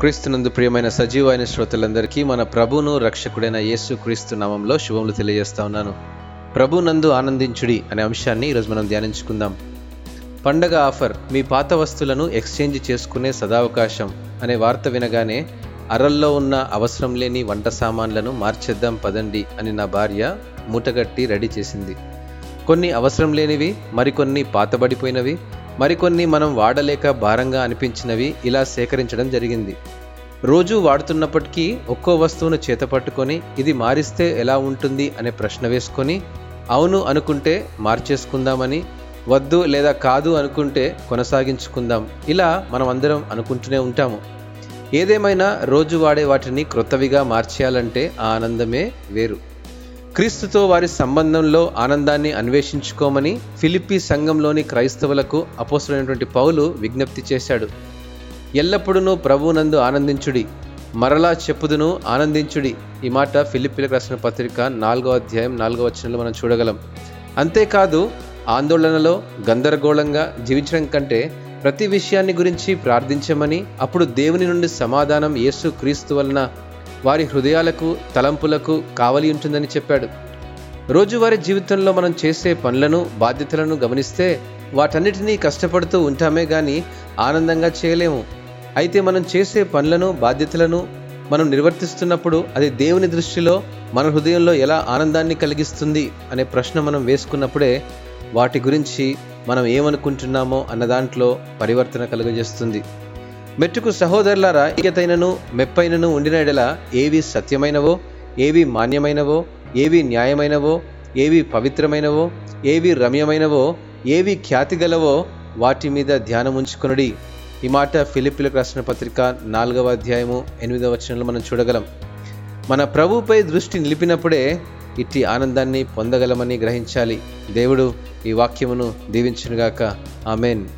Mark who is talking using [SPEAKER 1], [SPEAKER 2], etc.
[SPEAKER 1] క్రీస్తునందు ప్రియమైన సజీవైన శ్రోతలందరికీ మన ప్రభును రక్షకుడైన యేసు క్రీస్తు నామంలో శుభములు తెలియజేస్తా ఉన్నాను. ప్రభునందు ఆనందించుడి అనే అంశాన్ని ఈరోజు మనం ధ్యానించుకుందాం. పండగ ఆఫర్ మీ పాత వస్తువులను ఎక్స్చేంజ్ చేసుకునే సదావకాశం అనే వార్త వినగానే అరల్లో ఉన్న అవసరం లేని వంట సామాన్లను మార్చేద్దాం పదండి అని నా భార్య మూటగట్టి రెడీ చేసింది. కొన్ని అవసరం లేనివి మరికొన్ని పాతబడిపోయినవి మరికొన్ని మనం వాడలేక భారంగా అనిపించినవి ఇలా సేకరించడం జరిగింది. రోజు వాడుతున్నప్పటికీ ఒక్కో వస్తువును చేత పట్టుకొని ఇది మారిస్తే ఎలా ఉంటుంది అనే ప్రశ్న వేసుకొని అవును అనుకుంటే మార్చేసుకుందామని వద్దు లేదా కాదు అనుకుంటే కొనసాగించుకుందాం ఇలా మనం అందరం అనుకుంటూనే ఉంటాము. ఏదేమైనా రోజు వాడే వాటిని క్రొత్తవిగా మార్చేయాలంటే ఆ ఆనందమే వేరు. క్రీస్తుతో వారి సంబంధంలో ఆనందాన్ని అన్వేషించుకోమని ఫిలిప్పీ సంఘంలోని క్రైస్తవులకు అపోసరైనటువంటి పౌలు విజ్ఞప్తి చేశాడు. ఎల్లప్పుడూ ప్రభువునందు ఆనందించుడి మరలా చెప్పుదును ఆనందించుడి. ఈ మాట ఫిలిప్పీలకు రాసిన పత్రిక నాలుగో అధ్యాయం నాలుగో వచనంలో మనం చూడగలం. అంతేకాదు ఆందోళనలో గందరగోళంగా జీవించడం కంటే ప్రతి విషయాన్ని గురించి ప్రార్థించమని అప్పుడు దేవుని నుండి సమాధానం యేసు క్రీస్తు వలన వారి హృదయాలకు తలంపులకు కావలి ఉంటుందని చెప్పాడు. రోజువారీ జీవితంలో మనం చేసే పనులను బాధ్యతలను గమనిస్తే వాటన్నిటినీ కష్టపడుతూ ఉంటామే కానీ ఆనందంగా చేయలేము. అయితే మనం చేసే పనులను బాధ్యతలను మనం నిర్వర్తిస్తున్నప్పుడు అది దేవుని దృష్టిలో మన హృదయంలో ఎలా ఆనందాన్ని కలిగిస్తుంది అనే ప్రశ్న మనం వేసుకున్నప్పుడే వాటి గురించి మనం ఏమనుకుంటున్నామో అన్న దాంట్లో పరివర్తన కలుగజేస్తుంది. మెట్టుకు సహోదరులారా ఈగతైనను మెప్పైనను ఉండినడల ఏవి సత్యమైనవో ఏవి మాన్యమైనవో ఏవి న్యాయమైనవో ఏవి పవిత్రమైనవో ఏవి రమ్యమైనవో ఏవి ఖ్యాతిగలవో వాటి మీద ధ్యానం ఉంచుకునుడి ఈ మాట ఫిలిపిలకు రాసిన పత్రిక నాలుగవ అధ్యాయము ఎనిమిదవ వచనంలో మనం చూడగలం. మన ప్రభుపై దృష్టి నిలిపినప్పుడే ఇట్టి ఆనందాన్ని పొందగలమని గ్రహించాలి. దేవుడు ఈ వాక్యమును దీవించునుగాక. ఆమెన్.